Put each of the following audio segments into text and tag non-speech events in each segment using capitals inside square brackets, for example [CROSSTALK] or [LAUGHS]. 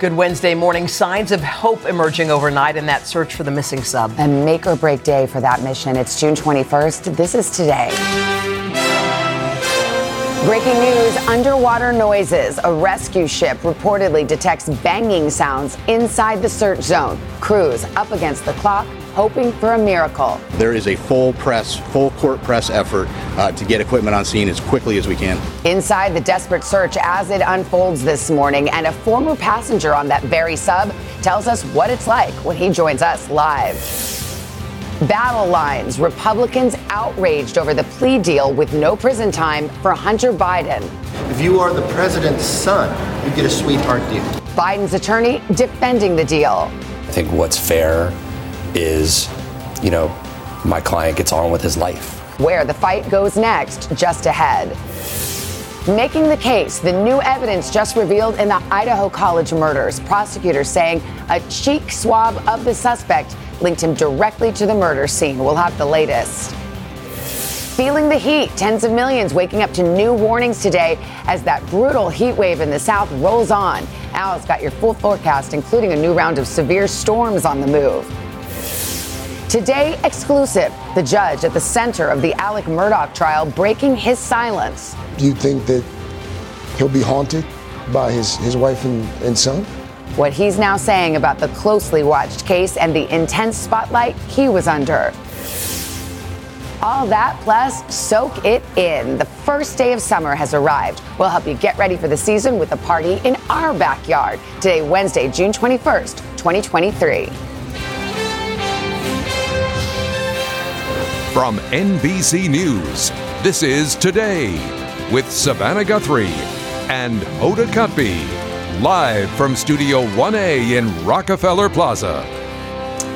Good Wednesday morning. Signs of hope emerging overnight in that search for the missing sub. A make or break day for that mission. It's June 21st. This is today. Breaking news underwater noises. A rescue ship reportedly detects banging sounds inside the search zone. Crews up against the clock, hoping for a miracle. There is a full press, full court press effort uh, to get equipment on scene as quickly as we can. Inside the desperate search as it unfolds this morning, and a former passenger on that very sub tells us what it's like when he joins us live. Battle lines. Republicans outraged over the plea deal with no prison time for Hunter Biden. If you are the president's son, you get a sweetheart deal. Biden's attorney defending the deal. I think what's fair is, you know, my client gets on with his life. Where the fight goes next, just ahead. Making the case, the new evidence just revealed in the Idaho College murders. Prosecutors saying a cheek swab of the suspect linked him directly to the murder scene. We'll have the latest. Feeling the heat, tens of millions waking up to new warnings today as that brutal heat wave in the south rolls on. Al's got your full forecast, including a new round of severe storms on the move. Today, exclusive, the judge at the center of the Alex Murdaugh trial breaking his silence. Do you think that he'll be haunted by his, his wife and, and son? What he's now saying about the closely watched case and the intense spotlight he was under. All that plus soak it in. The first day of summer has arrived. We'll help you get ready for the season with a party in our backyard. Today, Wednesday, June 21st, 2023. From NBC News, this is Today with Savannah Guthrie and Hoda Kotb, live from Studio 1A in Rockefeller Plaza.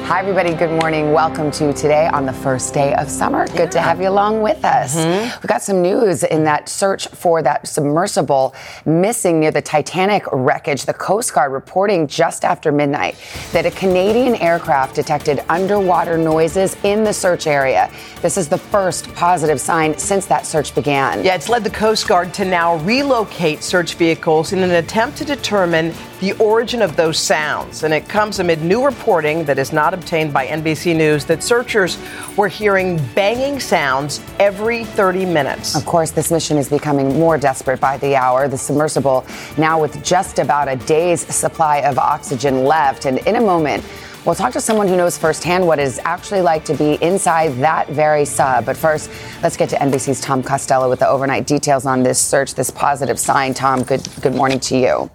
Hi, everybody. Good morning. Welcome to today on the first day of summer. Good to have you along with us. Mm-hmm. We've got some news in that search for that submersible missing near the Titanic wreckage. The Coast Guard reporting just after midnight that a Canadian aircraft detected underwater noises in the search area. This is the first positive sign since that search began. Yeah, it's led the Coast Guard to now relocate search vehicles in an attempt to determine the origin of those sounds. And it comes amid new reporting that is not obtained by NBC News that searchers were hearing banging sounds every 30 minutes. Of course, this mission is becoming more desperate by the hour. The submersible now with just about a day's supply of oxygen left. And in a moment, We'll talk to someone who knows firsthand what it is actually like to be inside that very sub. But first, let's get to NBC's Tom Costello with the overnight details on this search, this positive sign. Tom, good good morning to you.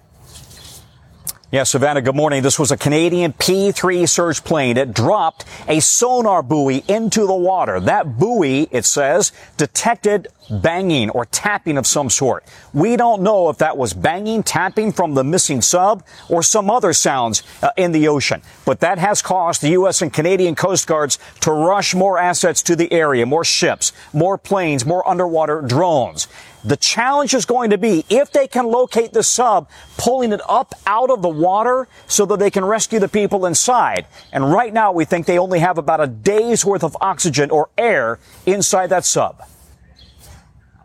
Yeah, Savannah, good morning. This was a Canadian P-3 search plane. It dropped a sonar buoy into the water. That buoy, it says, detected banging or tapping of some sort. We don't know if that was banging, tapping from the missing sub or some other sounds uh, in the ocean. But that has caused the U.S. and Canadian Coast Guards to rush more assets to the area, more ships, more planes, more underwater drones. The challenge is going to be if they can locate the sub, pulling it up out of the water so that they can rescue the people inside. And right now, we think they only have about a day's worth of oxygen or air inside that sub.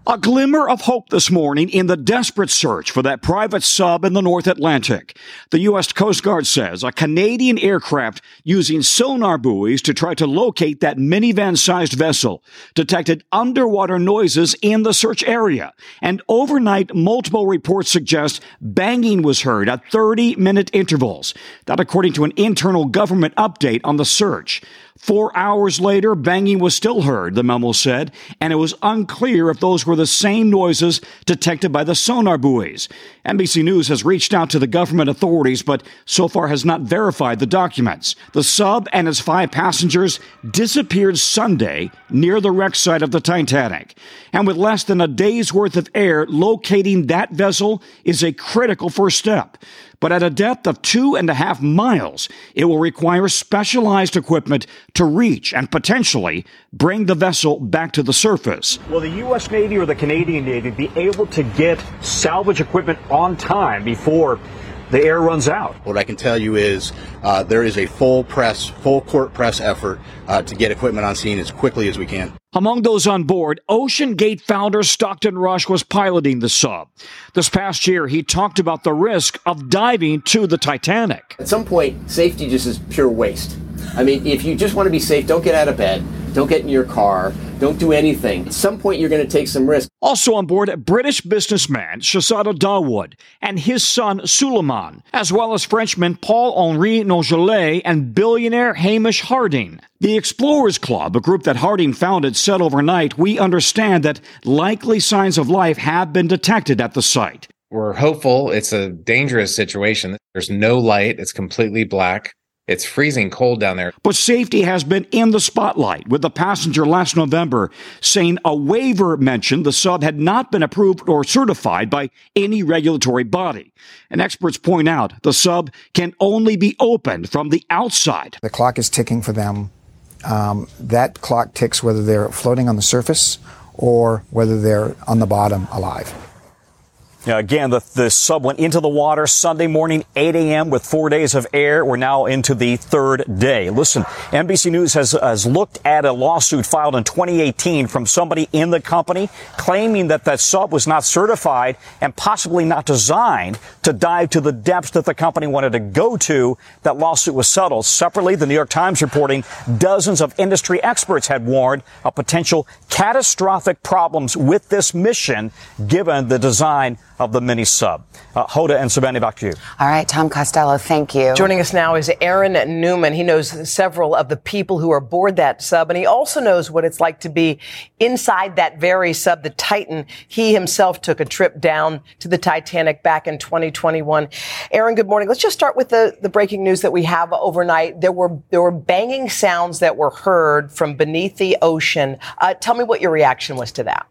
A glimmer of hope this morning in the desperate search for that private sub in the North Atlantic. The U.S. Coast Guard says a Canadian aircraft using sonar buoys to try to locate that minivan sized vessel detected underwater noises in the search area. And overnight, multiple reports suggest banging was heard at 30 minute intervals. That according to an internal government update on the search. Four hours later, banging was still heard, the memo said, and it was unclear if those were the same noises detected by the sonar buoys. NBC News has reached out to the government authorities, but so far has not verified the documents. The sub and its five passengers disappeared Sunday near the wreck site of the Titanic. And with less than a day's worth of air, locating that vessel is a critical first step. But at a depth of two and a half miles, it will require specialized equipment to reach and potentially bring the vessel back to the surface. Will the U.S. Navy or the Canadian Navy be able to get salvage equipment on time before the air runs out. What I can tell you is uh, there is a full press, full court press effort uh, to get equipment on scene as quickly as we can. Among those on board, OceanGate founder Stockton Rush was piloting the sub. This past year, he talked about the risk of diving to the Titanic. At some point, safety just is pure waste. I mean, if you just want to be safe, don't get out of bed, don't get in your car, don't do anything. At some point, you're going to take some risk. Also on board, British businessman Shahzada Dawood and his son Suleiman, as well as Frenchman Paul Henri Nargeolet and billionaire Hamish Harding. The Explorers Club, a group that Harding founded, said overnight, We understand that likely signs of life have been detected at the site. We're hopeful. It's a dangerous situation. There's no light, it's completely black. It's freezing cold down there. But safety has been in the spotlight, with the passenger last November saying a waiver mentioned the sub had not been approved or certified by any regulatory body. And experts point out the sub can only be opened from the outside. The clock is ticking for them. Um, that clock ticks whether they're floating on the surface or whether they're on the bottom alive. Now, again, the, the sub went into the water Sunday morning, 8 a.m. with four days of air. We're now into the third day. Listen, NBC News has, has looked at a lawsuit filed in 2018 from somebody in the company claiming that that sub was not certified and possibly not designed to dive to the depths that the company wanted to go to. That lawsuit was settled. Separately, the New York Times reporting dozens of industry experts had warned of potential catastrophic problems with this mission given the design of the mini sub. Uh, Hoda and Savannah, back to you. All right, Tom Costello, thank you. Joining us now is Aaron Newman. He knows several of the people who are aboard that sub, and he also knows what it's like to be inside that very sub, the Titan. He himself took a trip down to the Titanic back in 2021. Aaron, good morning. Let's just start with the, the breaking news that we have overnight. There were there were banging sounds that were heard from beneath the ocean. Uh, tell me what your reaction was to that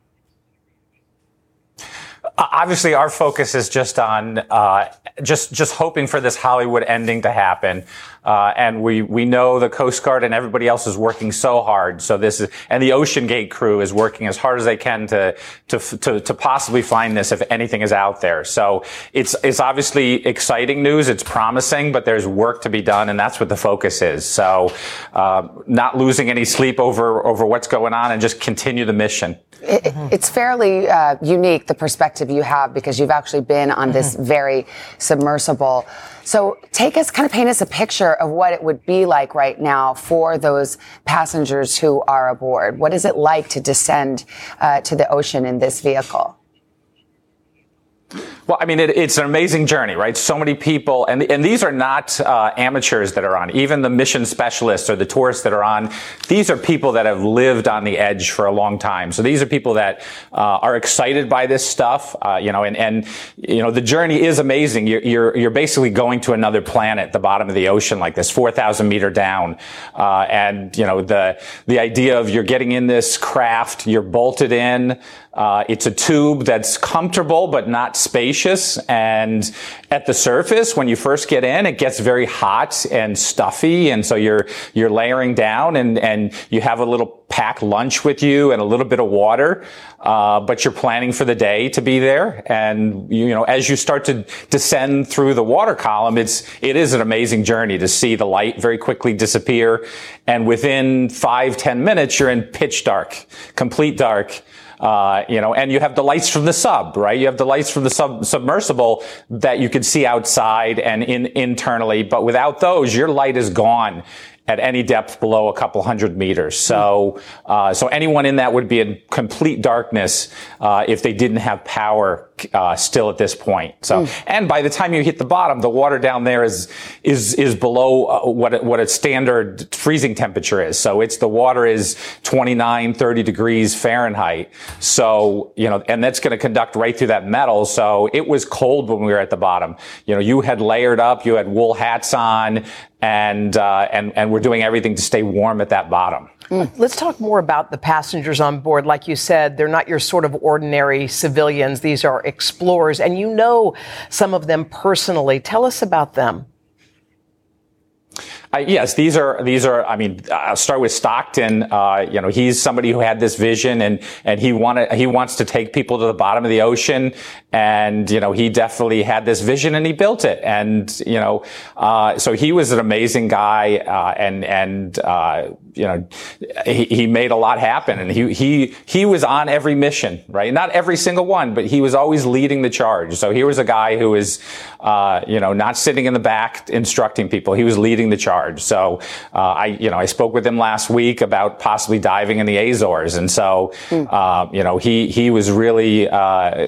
obviously our focus is just on uh, just just hoping for this Hollywood ending to happen. Uh, and we we know the Coast Guard and everybody else is working so hard. So this is and the OceanGate crew is working as hard as they can to to to, to possibly find this if anything is out there. So it's it's obviously exciting news. It's promising, but there's work to be done, and that's what the focus is. So uh, not losing any sleep over over what's going on and just continue the mission. It, it's fairly uh, unique the perspective you have because you've actually been on this mm-hmm. very submersible. So take us, kind of paint us a picture of what it would be like right now for those passengers who are aboard. What is it like to descend uh, to the ocean in this vehicle? Well, I mean, it, it's an amazing journey, right? So many people, and, and these are not uh, amateurs that are on. Even the mission specialists or the tourists that are on, these are people that have lived on the edge for a long time. So these are people that uh, are excited by this stuff, uh, you know, and, and, you know, the journey is amazing. You're, you're, you're basically going to another planet, the bottom of the ocean, like this 4,000 meter down. Uh, and, you know, the, the idea of you're getting in this craft, you're bolted in, uh, it's a tube that's comfortable but not spacious. And at the surface, when you first get in, it gets very hot and stuffy. And so you're, you're layering down and, and you have a little pack lunch with you and a little bit of water. Uh, but you're planning for the day to be there. And, you know, as you start to descend through the water column, it's, it is an amazing journey to see the light very quickly disappear. And within five, ten minutes, you're in pitch dark, complete dark. Uh, you know, and you have the lights from the sub, right? You have the lights from the sub submersible that you can see outside and in internally, but without those, your light is gone at any depth below a couple hundred meters. So, uh, so anyone in that would be in complete darkness uh, if they didn't have power uh, still at this point. So, mm. and by the time you hit the bottom, the water down there is is is below uh, what what its standard freezing temperature is. So it's the water is 29, 30 degrees Fahrenheit. So you know, and that's going to conduct right through that metal. So it was cold when we were at the bottom. You know, you had layered up, you had wool hats on, and uh, and and we're doing everything to stay warm at that bottom. Mm. Let's talk more about the passengers on board. Like you said, they're not your sort of ordinary civilians. These are explorers, and you know some of them personally. Tell us about them. Uh, yes, these are these are. I mean, I'll start with Stockton. Uh, you know, he's somebody who had this vision, and and he wanted he wants to take people to the bottom of the ocean, and you know, he definitely had this vision, and he built it, and you know, uh, so he was an amazing guy, uh, and and uh, you know, he, he made a lot happen, and he he he was on every mission, right? Not every single one, but he was always leading the charge. So here was a guy who was, uh, you know, not sitting in the back instructing people; he was leading the charge charge. So uh, I, you know, I spoke with him last week about possibly diving in the Azores, and so mm. uh, you know, he he was really uh,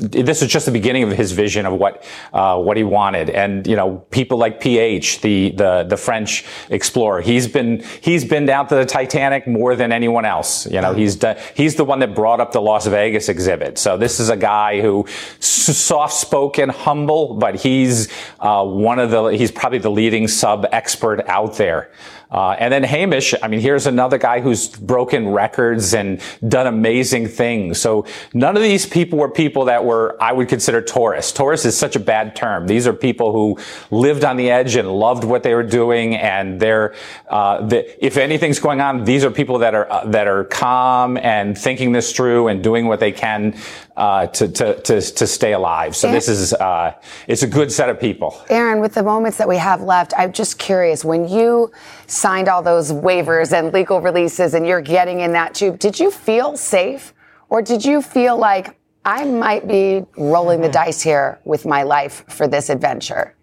this was just the beginning of his vision of what uh, what he wanted, and you know, people like PH, the the the French explorer, he's been he's been down to the Titanic more than anyone else. You know, hmm. he's done, he's the one that brought up the Las Vegas exhibit. So this is a guy who soft spoken, humble, but he's uh, one of the he's probably the leading sub expert expert out there. Uh, and then Hamish, I mean, here's another guy who's broken records and done amazing things. So none of these people were people that were, I would consider tourists. Tourist is such a bad term. These are people who lived on the edge and loved what they were doing. And they're, uh, the, if anything's going on, these are people that are, uh, that are calm and thinking this through and doing what they can, uh, to, to, to, to, stay alive. So this is, uh, it's a good set of people. Aaron, with the moments that we have left, I'm just curious, when you signed all those waivers and legal releases and you're getting in that tube, did you feel safe or did you feel like I might be rolling the dice here with my life for this adventure?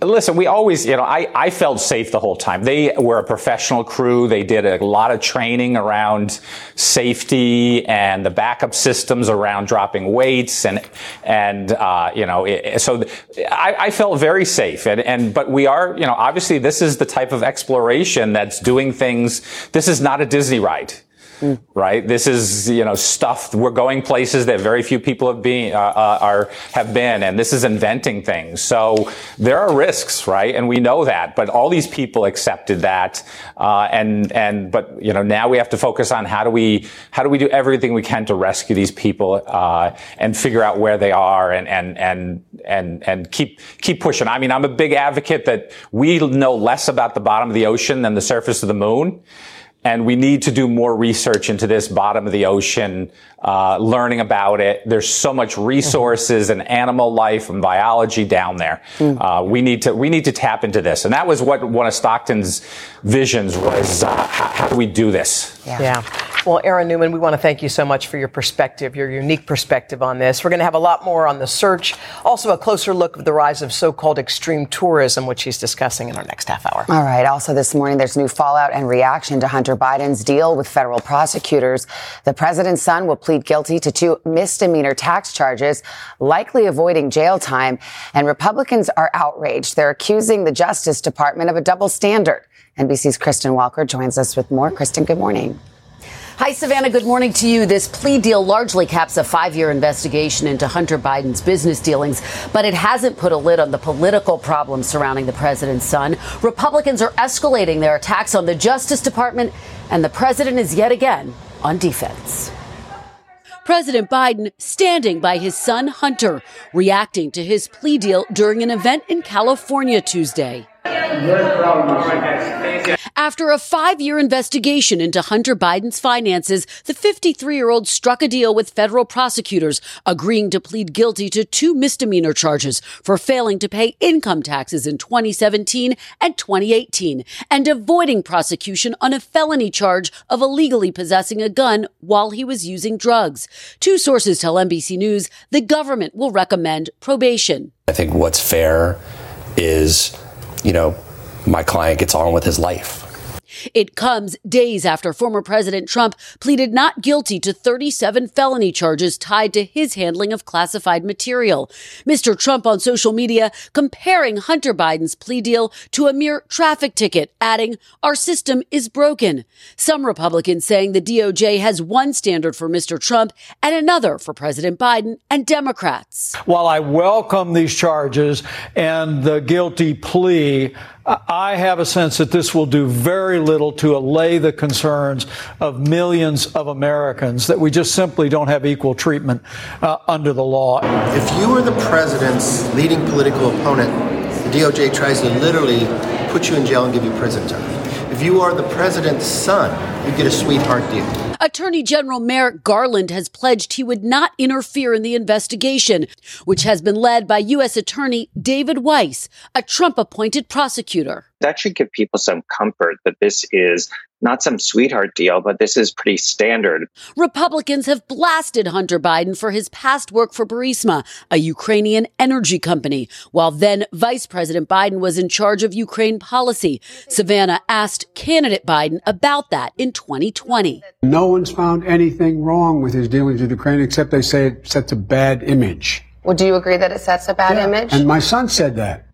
Listen, we always, you know, I, I felt safe the whole time. They were a professional crew. They did a lot of training around safety and the backup systems around dropping weights and, and, uh, you know, it, so I, I felt very safe. And, and, but we are, you know, obviously this is the type of exploration that's doing things. This is not a Disney ride. Mm. Right. This is, you know, stuff. We're going places that very few people have been, uh, uh, are, have been, and this is inventing things. So there are risks, right? And we know that, but all these people accepted that. Uh, and, and, but, you know, now we have to focus on how do we, how do we do everything we can to rescue these people, uh, and figure out where they are and, and, and, and, and keep, keep pushing. I mean, I'm a big advocate that we know less about the bottom of the ocean than the surface of the moon. And we need to do more research into this bottom of the ocean, uh, learning about it. There's so much resources and animal life and biology down there. Mm. Uh, we need to we need to tap into this, and that was what one of Stockton's visions was. Uh, how, how, do we do this? Yeah. yeah. Well, Aaron Newman, we want to thank you so much for your perspective, your unique perspective on this. We're going to have a lot more on the search, also a closer look at the rise of so-called extreme tourism, which he's discussing in our next half hour. All right. Also this morning, there's new fallout and reaction to Hunter Biden's deal with federal prosecutors. The president's son will plead guilty to two misdemeanor tax charges, likely avoiding jail time. And Republicans are outraged. They're accusing the Justice Department of a double standard. NBC's Kristen Welker joins us with more. Kristen, good morning. Hi, Savannah. Good morning to you. This plea deal largely caps a five year investigation into Hunter Biden's business dealings, but it hasn't put a lid on the political problems surrounding the president's son. Republicans are escalating their attacks on the Justice Department, and the president is yet again on defense. President Biden standing by his son Hunter, reacting to his plea deal during an event in California Tuesday. After a five year investigation into Hunter Biden's finances, the 53 year old struck a deal with federal prosecutors, agreeing to plead guilty to two misdemeanor charges for failing to pay income taxes in 2017 and 2018 and avoiding prosecution on a felony charge of illegally possessing a gun while he was using drugs. Two sources tell NBC News the government will recommend probation. I think what's fair is you know, my client gets on with his life. It comes days after former President Trump pleaded not guilty to 37 felony charges tied to his handling of classified material. Mr. Trump on social media comparing Hunter Biden's plea deal to a mere traffic ticket, adding, Our system is broken. Some Republicans saying the DOJ has one standard for Mr. Trump and another for President Biden and Democrats. While I welcome these charges and the guilty plea, I have a sense that this will do very little to allay the concerns of millions of Americans that we just simply don't have equal treatment uh, under the law. If you are the president's leading political opponent, the DOJ tries to literally put you in jail and give you prison time. If you are the president's son, you get a sweetheart deal. Attorney General Merrick Garland has pledged he would not interfere in the investigation, which has been led by U.S. Attorney David Weiss, a Trump appointed prosecutor. That should give people some comfort that this is not some sweetheart deal, but this is pretty standard. Republicans have blasted Hunter Biden for his past work for Burisma, a Ukrainian energy company, while then Vice President Biden was in charge of Ukraine policy. Savannah asked candidate Biden about that in 2020. No one's found anything wrong with his dealings with Ukraine except they say it sets a bad image. Well, do you agree that it sets a bad Yeah. image? And my son said that.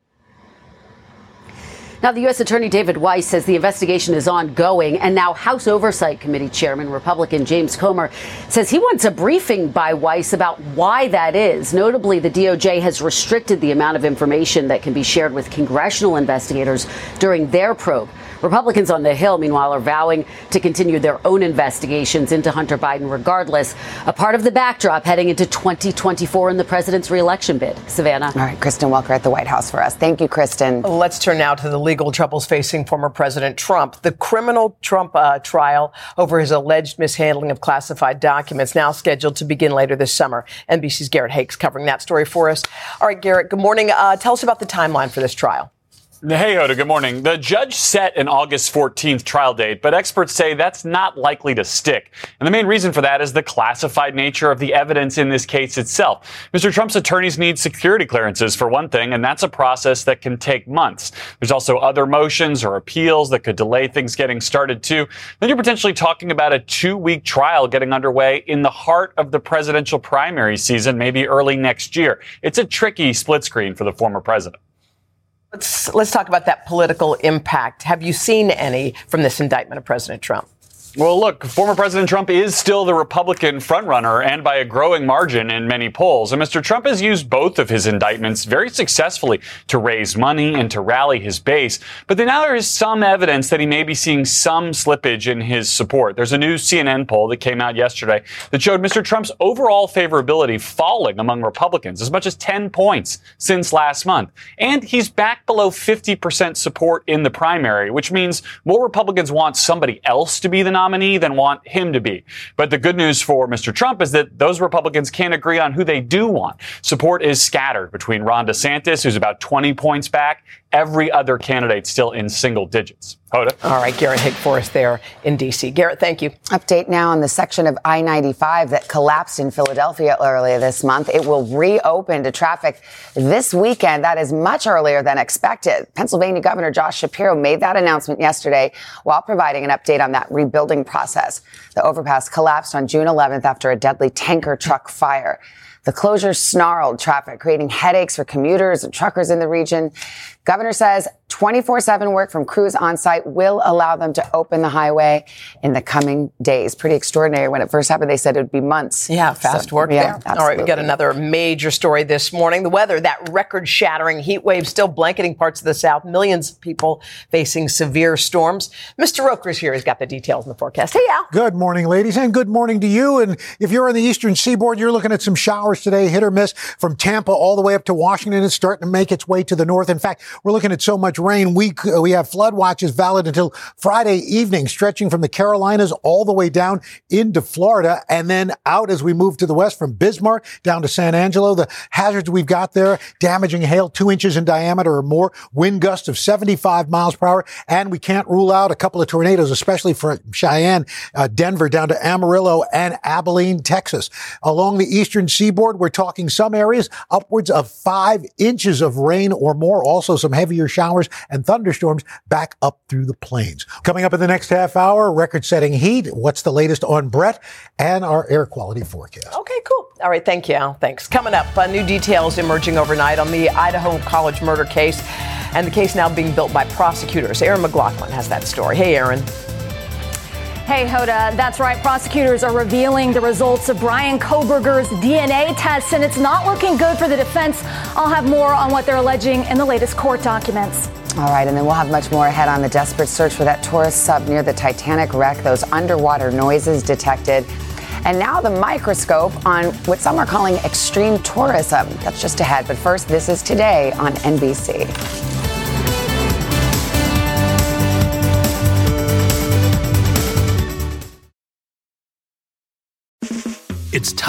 Now, the U.S. Attorney David Weiss says the investigation is ongoing, and now House Oversight Committee Chairman, Republican James Comer, says he wants a briefing by Weiss about why that is. Notably, the DOJ has restricted the amount of information that can be shared with congressional investigators during their probe. Republicans on the Hill, meanwhile, are vowing to continue their own investigations into Hunter Biden regardless, a part of the backdrop heading into 2024 in the president's reelection bid. Savannah. All right, Kristen Welker at the White House for us. Thank you, Kristen. Let's turn now to the legal troubles facing former President Trump. The criminal Trump uh, trial over his alleged mishandling of classified documents now scheduled to begin later this summer. NBC's Garrett Haake's covering that story for us. All right, Garrett, good morning. Uh, tell us about the timeline for this trial. Hey, Hoda, good morning. The judge set an August 14th trial date, but experts say that's not likely to stick. And the main reason for that is the classified nature of the evidence in this case itself. Mr. Trump's attorneys need security clearances, for one thing, and that's a process that can take months. There's also other motions or appeals that could delay things getting started, too. Then you're potentially talking about a two week trial getting underway in the heart of the presidential primary season, maybe early next year. It's a tricky split screen for the former president. Let's, let's talk about that political impact. Have you seen any from this indictment of President Trump? Well, look, former President Trump is still the Republican frontrunner and by a growing margin in many polls. And Mr. Trump has used both of his indictments very successfully to raise money and to rally his base. But now there is some evidence that he may be seeing some slippage in his support. There's a new CNN poll that came out yesterday that showed Mr. Trump's overall favorability falling among Republicans as much as 10 points since last month. And he's back below 50% support in the primary, which means more Republicans want somebody else to be the nominee than want him to be. But the good news for Mr. Trump is that those Republicans can't agree on who they do want. Support is scattered between Ron DeSantis, who's about 20 points back, every other candidate still in single digits. Hoda. All right, Garrett Haake for us there in D.C. Garrett, thank you. Update now on the section of I 95 that collapsed in Philadelphia earlier this month. It will reopen to traffic this weekend. That is much earlier than expected. Pennsylvania Governor Josh Shapiro made that announcement yesterday while providing an update on that rebuilding process. The overpass collapsed on June 11th after a deadly tanker truck fire. The closure snarled traffic, creating headaches for commuters and truckers in the region. Governor says 24-7 work from crews on site will allow them to open the highway in the coming days. Pretty extraordinary. When it first happened, they said it would be months. Yeah, fast So, work yeah, there. All right, we got another major story this morning. The weather, that record shattering heat wave still blanketing parts of the South. Millions of people facing severe storms. Mr. Roker's here. He's got the details in the forecast. Hey, Al. Good morning, ladies, and good morning to you. And if you're on the eastern seaboard, you're looking at some showers today, hit or miss from Tampa all the way up to Washington. It's starting to make its way to the north. In fact, we're looking at so much rain. We we have flood watches valid until Friday evening, stretching from the Carolinas all the way down into Florida, and then out as we move to the west from Bismarck down to San Angelo. The hazards we've got there: damaging hail two inches in diameter or more, wind gusts of 75 miles per hour, and we can't rule out a couple of tornadoes, especially for Cheyenne, uh, Denver down to Amarillo and Abilene, Texas. Along the eastern seaboard, we're talking some areas upwards of five inches of rain or more. Also some heavier showers and thunderstorms back up through the plains. Coming up in the next half hour, record setting heat. What's the latest on Bret and our air quality forecast? Okay, cool. All right, thank you, Al. Thanks. Coming up, uh, new details emerging overnight on the Idaho College murder case and the case now being built by prosecutors. Erin McLaughlin has that story. Hey, Erin. Hey, Hoda, that's right. Prosecutors are revealing the results of Bryan Kohberger's DNA test, and it's not looking good for the defense. I'll have more on what they're alleging in the latest court documents. All right, and then we'll have much more ahead on the desperate search for that tourist sub near the Titanic wreck, those underwater noises detected. And now the microscope on what some are calling extreme tourism. That's just ahead. But first, this is today on NBC.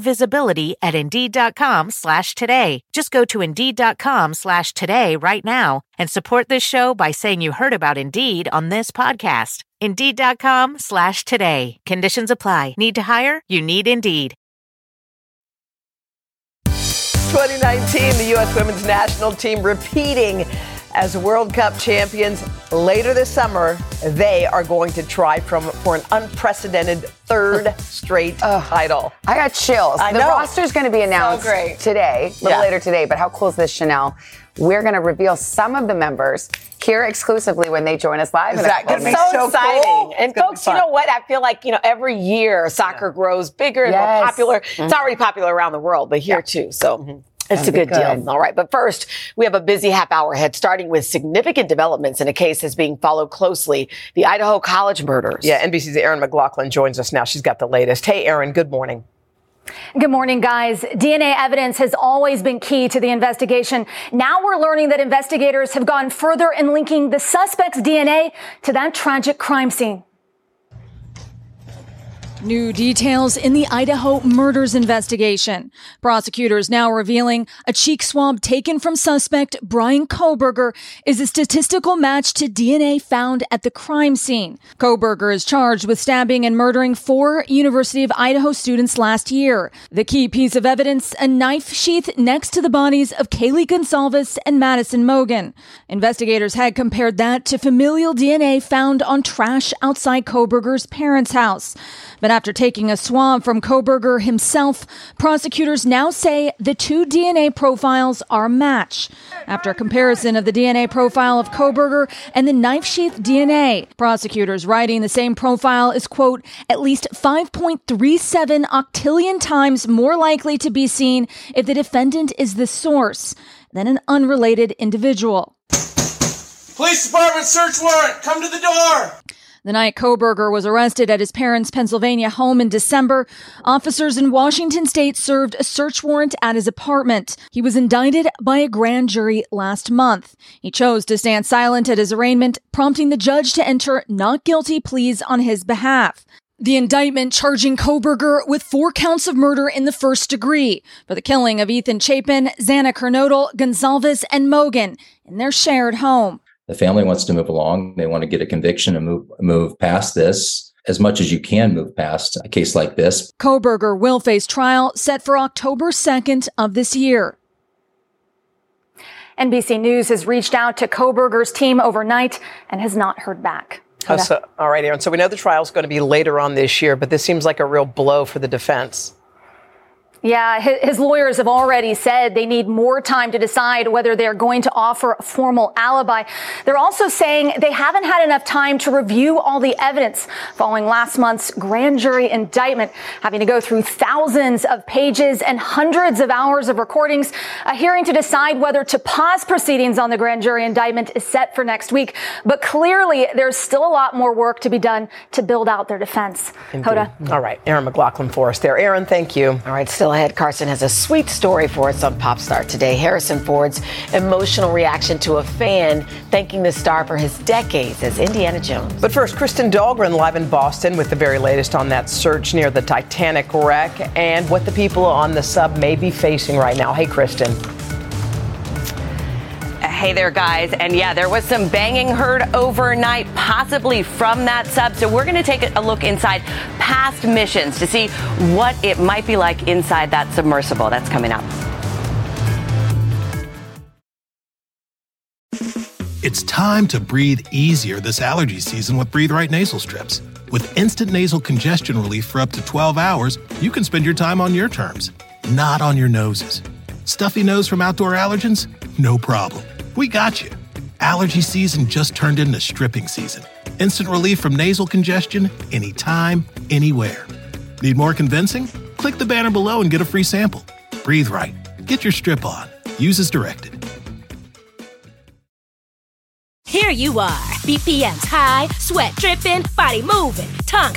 visibility at Indeed.com slash today. Just go to Indeed.com slash today right now and support this show by saying you heard about Indeed on this podcast. Indeed.com slash today. Conditions apply. Need to hire? You need Indeed. 2019, the U.S. women's national team repeating as World Cup champions later this summer. They are going to try from, for an unprecedented third [LAUGHS] straight title. I got chills. I the know. roster's going to be announced So great. today, a little Yeah. later today. But how cool is this, Sheinelle? We're going to reveal some of the members here exclusively when they join us live. Exactly. It's minutes. so, exciting. And gonna be folks, you know what? I feel like, you know, every year soccer grows bigger and more popular. It's Mhm. already popular around the world, but here too. So it's a Gonna good, deal. All right. But first, we have a busy half hour ahead, starting with significant developments in a case that's being followed closely the Idaho College murders. Yeah, NBC's Erin McLaughlin joins us now. She's got the latest. Hey, Erin, good morning. Good morning, guys. DNA evidence has always been key to the investigation. Now we're learning that investigators have gone further in linking the suspect's DNA to that tragic crime scene. New details in the Idaho murders investigation. Prosecutors now revealing a cheek swab taken from suspect Bryan Kohberger is a statistical match to DNA found at the crime scene. Kohberger is charged with stabbing and murdering four University of Idaho students last year. The key piece of evidence, a knife sheath next to the bodies of Kaylee Goncalves and Madison Mogen. Investigators had compared that to familial DNA found on trash outside Kohberger's parents' house. But after taking a swab from Kohberger himself, prosecutors now say the two DNA profiles are a match. After a comparison of the DNA profile of Kohberger and the knife sheath DNA, prosecutors writing the same profile is, quote, at least 5.37 octillion times more likely to be seen if the defendant is the source than an unrelated individual. Police department search warrant. Come to the door. The night Kohberger was arrested at his parents' Pennsylvania home in December, officers in Washington state served a search warrant at his apartment. He was indicted by a grand jury last month. He chose to stand silent at his arraignment, prompting the judge to enter not guilty pleas on his behalf. The indictment charging Kohberger with four counts of murder in the first degree for the killing of Ethan Chapin, Xana Kernodle, Goncalves, and Mogen in their shared home. The family wants to move along. They want to get a conviction and move move past this. as much as you can move past a case like this. Kohberger will face trial set for October 2nd of this year. NBC News has reached out to Kohberger's team overnight and has not heard back. Oh, so, all right, Erin. So we know the trial is going to be later on this year, but this seems like a real blow for the defense. Yeah, his lawyers have already said they need more time to decide whether they're going to offer a formal alibi. They're also saying they haven't had enough time to review all the evidence following last month's grand jury indictment, having to go through thousands of pages and hundreds of hours of recordings. A hearing to decide whether to pause proceedings on the grand jury indictment is set for next week. But clearly, there's still a lot more work to be done to build out their defense. Indeed. Hoda. All right, Erin McLaughlin for us there. Erin, thank you. All right, still ahead, Carson has a sweet story for us on Pop Start today. Harrison Ford's emotional reaction to a fan thanking the star for his decades as Indiana Jones. But first, Kristen Dahlgren live in Boston with the very latest on that search near the Titanic wreck and what the people on the sub may be facing right now. Hey, Kristen. Hey there, guys. And yeah, there was some banging heard overnight, possibly from that sub. So we're going to take a look inside past missions to see what it might be like inside that submersible. That's coming up. It's time to breathe easier this allergy season with Breathe Right nasal strips. With instant nasal congestion relief for up to 12 hours, you can spend your time on your terms, not on your noses. Stuffy nose from outdoor allergens? No problem. We got you. Allergy season just turned into stripping season. Instant relief from nasal congestion anytime, anywhere. Need more convincing? Click the banner below and get a free sample. Breathe right. Get your strip on. Use as directed. Here you are, BPMs high, sweat dripping, body moving, tongue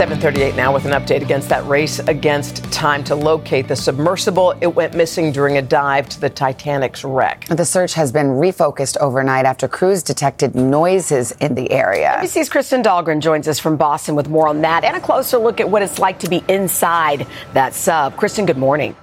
738 now with an update against that race against time to locate the submersible. It went missing during a dive to the Titanic's wreck. The search has been refocused overnight after crews detected noises in the area. NBC's Kristen Dahlgren joins us from Boston with more on that and a closer look at what it's like to be inside that sub. Kristen, good morning.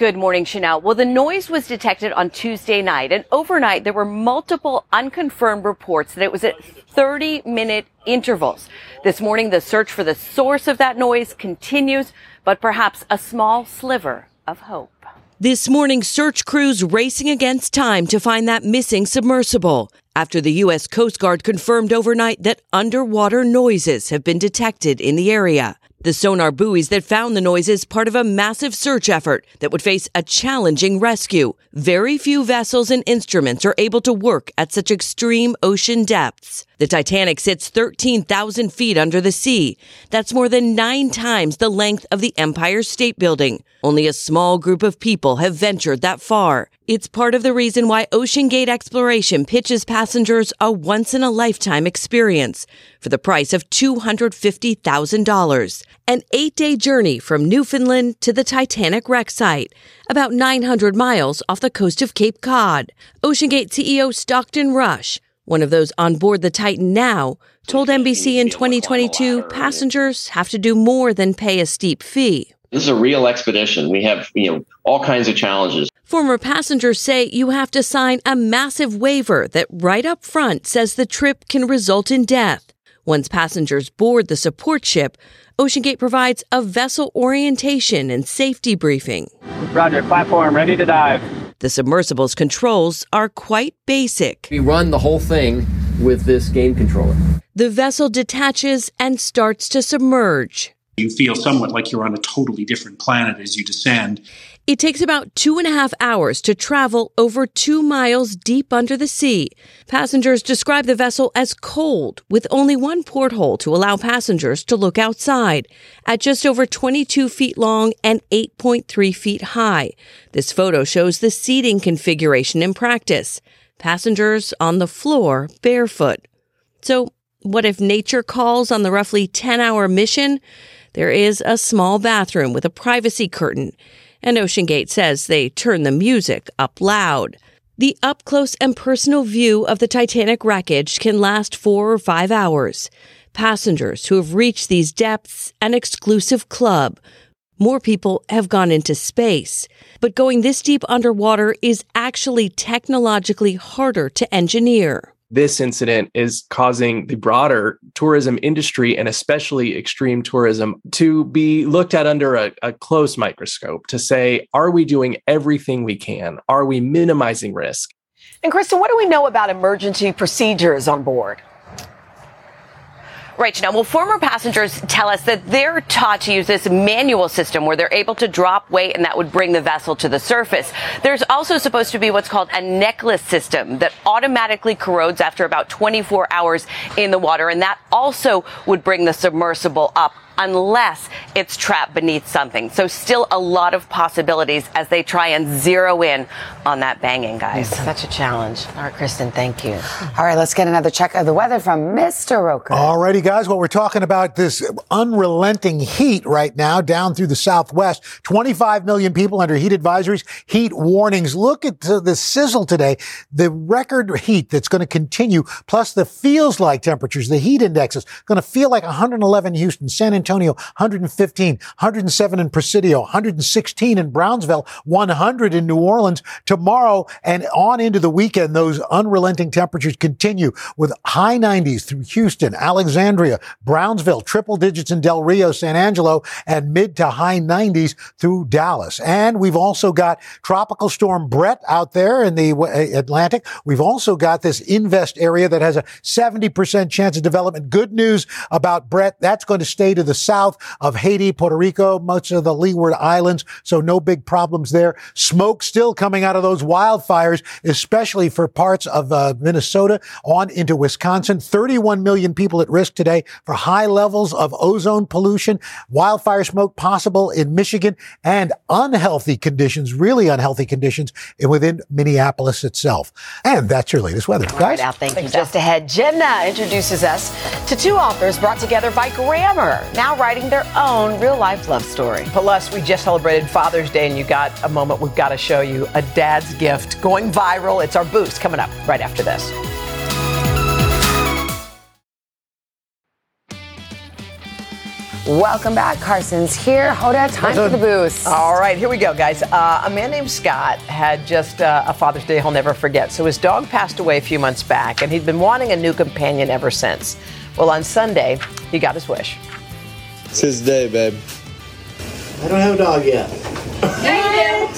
Good morning, Sheinelle. Well, the noise was detected on Tuesday night, and overnight there were multiple unconfirmed reports that it was at 30 minute intervals. This morning, the search for the source of that noise continues, but perhaps a small sliver of hope. This morning, search crews racing against time to find that missing submersible after the U.S. Coast Guard confirmed overnight that underwater noises have been detected in the area. The sonar buoys that found the noises part of a massive search effort that would face a challenging rescue. Very few vessels and instruments are able to work at such extreme ocean depths. The Titanic sits 13,000 feet under the sea. That's more than nine times the length of the Empire State Building. Only a small group of people have ventured that far. It's part of the reason why OceanGate Exploration pitches passengers a once in a lifetime experience for the price of $250,000. An eight day journey from Newfoundland to the Titanic wreck site, about 900 miles off the coast of Cape Cod. OceanGate CEO Stockton Rush, one of those on board the Titan now, told NBC in 2022 passengers have to do more than pay a steep fee. This is a real expedition. We have, you know, all kinds of challenges. Former passengers say you have to sign a massive waiver that right up front says the trip can result in death. Once passengers board the support ship, OceanGate provides a vessel orientation and safety briefing. Roger, platform ready to dive. The submersible's controls are quite basic. We run the whole thing with this game controller. The vessel detaches and starts to submerge. You feel somewhat like you're on a totally different planet as you descend. It takes about two and a half hours to travel over two miles deep under the sea. Passengers describe the vessel as cold, with only one porthole to allow passengers to look outside. At just over 22 feet long and 8.3 feet high, this photo shows the seating configuration in practice. Passengers on the floor barefoot. So, What if nature calls on the roughly 10 hour mission? There is a small bathroom with a privacy curtain, and OceanGate says they turn the music up loud. The up close and personal view of the Titanic wreckage can last four or five hours. Passengers who have reached these depths, an exclusive club. More people have gone into space. But going this deep underwater is actually technologically harder to engineer this incident is causing the broader tourism industry and especially extreme tourism to be looked at under a, a, close microscope to say, are we doing everything we can? Are we minimizing risk? And Kristen, what do we know about emergency procedures on board? Right, now, well, former passengers tell us that they're taught to use this manual system where they're able to drop weight and that would bring the vessel to the surface. There's also supposed to be what's called a necklace system that automatically corrodes after about 24 hours in the water, and that also would bring the submersible up unless it's trapped beneath something. So still a lot of possibilities as they try and zero in on that banging, guys. Such a challenge. All right, Kristen, thank you. All right, let's get another check of the weather from Mr. Roker. All righty, guys. Well, we're talking about this unrelenting heat right now down through the southwest. 25 million people under heat advisories, heat warnings. Look at the sizzle today. The record heat that's going to continue, plus the feels like temperatures, the heat indexes, going to feel like 111 Houston, San Antonio. Antonio, 115, 107 in Presidio, 116 in Brownsville, 100 in New Orleans. Tomorrow and on into the weekend, those unrelenting temperatures continue with high 90s through Houston, Alexandria, Brownsville, triple digits in Del Rio, San Angelo, and mid to high 90s through Dallas. And we've also got tropical storm Bret out there in the uh, Atlantic. We've also got this invest area that has a 70% chance of development. Good news about Bret. That's going to stay to the south of Haiti, Puerto Rico, much of the Leeward Islands. So no big problems there. Smoke still coming out of those wildfires, especially for parts of uh, Minnesota on into Wisconsin. 31 million people at risk today for high levels of ozone pollution, wildfire smoke possible in Michigan and unhealthy conditions, really unhealthy conditions within Minneapolis itself. And that's your latest weather. Guys? Right, thank Thanks, you. Just ahead, Jenna introduces us to two authors brought together by Grammar. Now writing their own real life love story. Plus, we just celebrated Father's Day, and you got a moment we've got to show you a dad's gift going viral. It's our boost coming up right after this. Welcome back. Carson's here. Hoda, time for the [LAUGHS] boost. All right, here we go, guys. Uh, a man named Scott had just uh, a Father's Day he'll never forget. So his dog passed away a few months back, and he'd been wanting a new companion ever since. Well, on Sunday, he got his wish. It's his day, babe. I don't have a dog yet. Yeah, you do.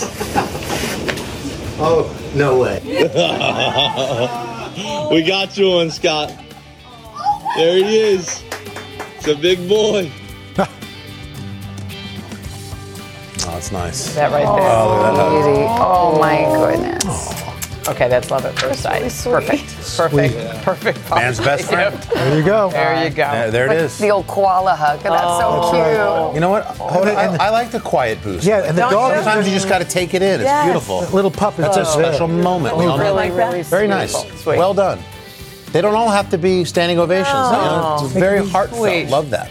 oh, no way. [LAUGHS] we got you one, Scott. There he is. It's a big boy. [LAUGHS] oh, that's nice. That right there. Oh, oh my goodness. Oh. Oh. Okay, that's love at first sight. Perfect. Perfect. Yeah. Perfect. Man's best friend. There you go. There you go. Yeah, there it is. The old koala hug. That's oh, so cute. You know what? Oh, I, I, like the quiet boost. Yeah, and the dog. Sometimes you just got to take it in. It's yes. beautiful. little pup. That's a special moment. Oh, really, really Very nice. Sweet. Well done. They don't all have to be standing ovations. No. You know, it's very heartfelt. Sweet. Love that.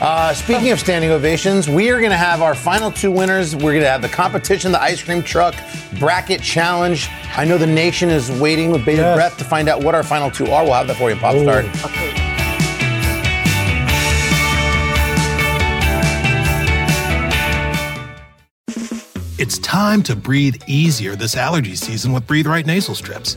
Uh, speaking of standing ovations, we are going to have our final two winners. We're going to have the competition, the ice cream truck bracket challenge. I know the nation is waiting with bated yes. breath to find out what our final two are. We'll have that for you in Pop Start. Okay. It's time to breathe easier this allergy season with Breathe Right nasal strips.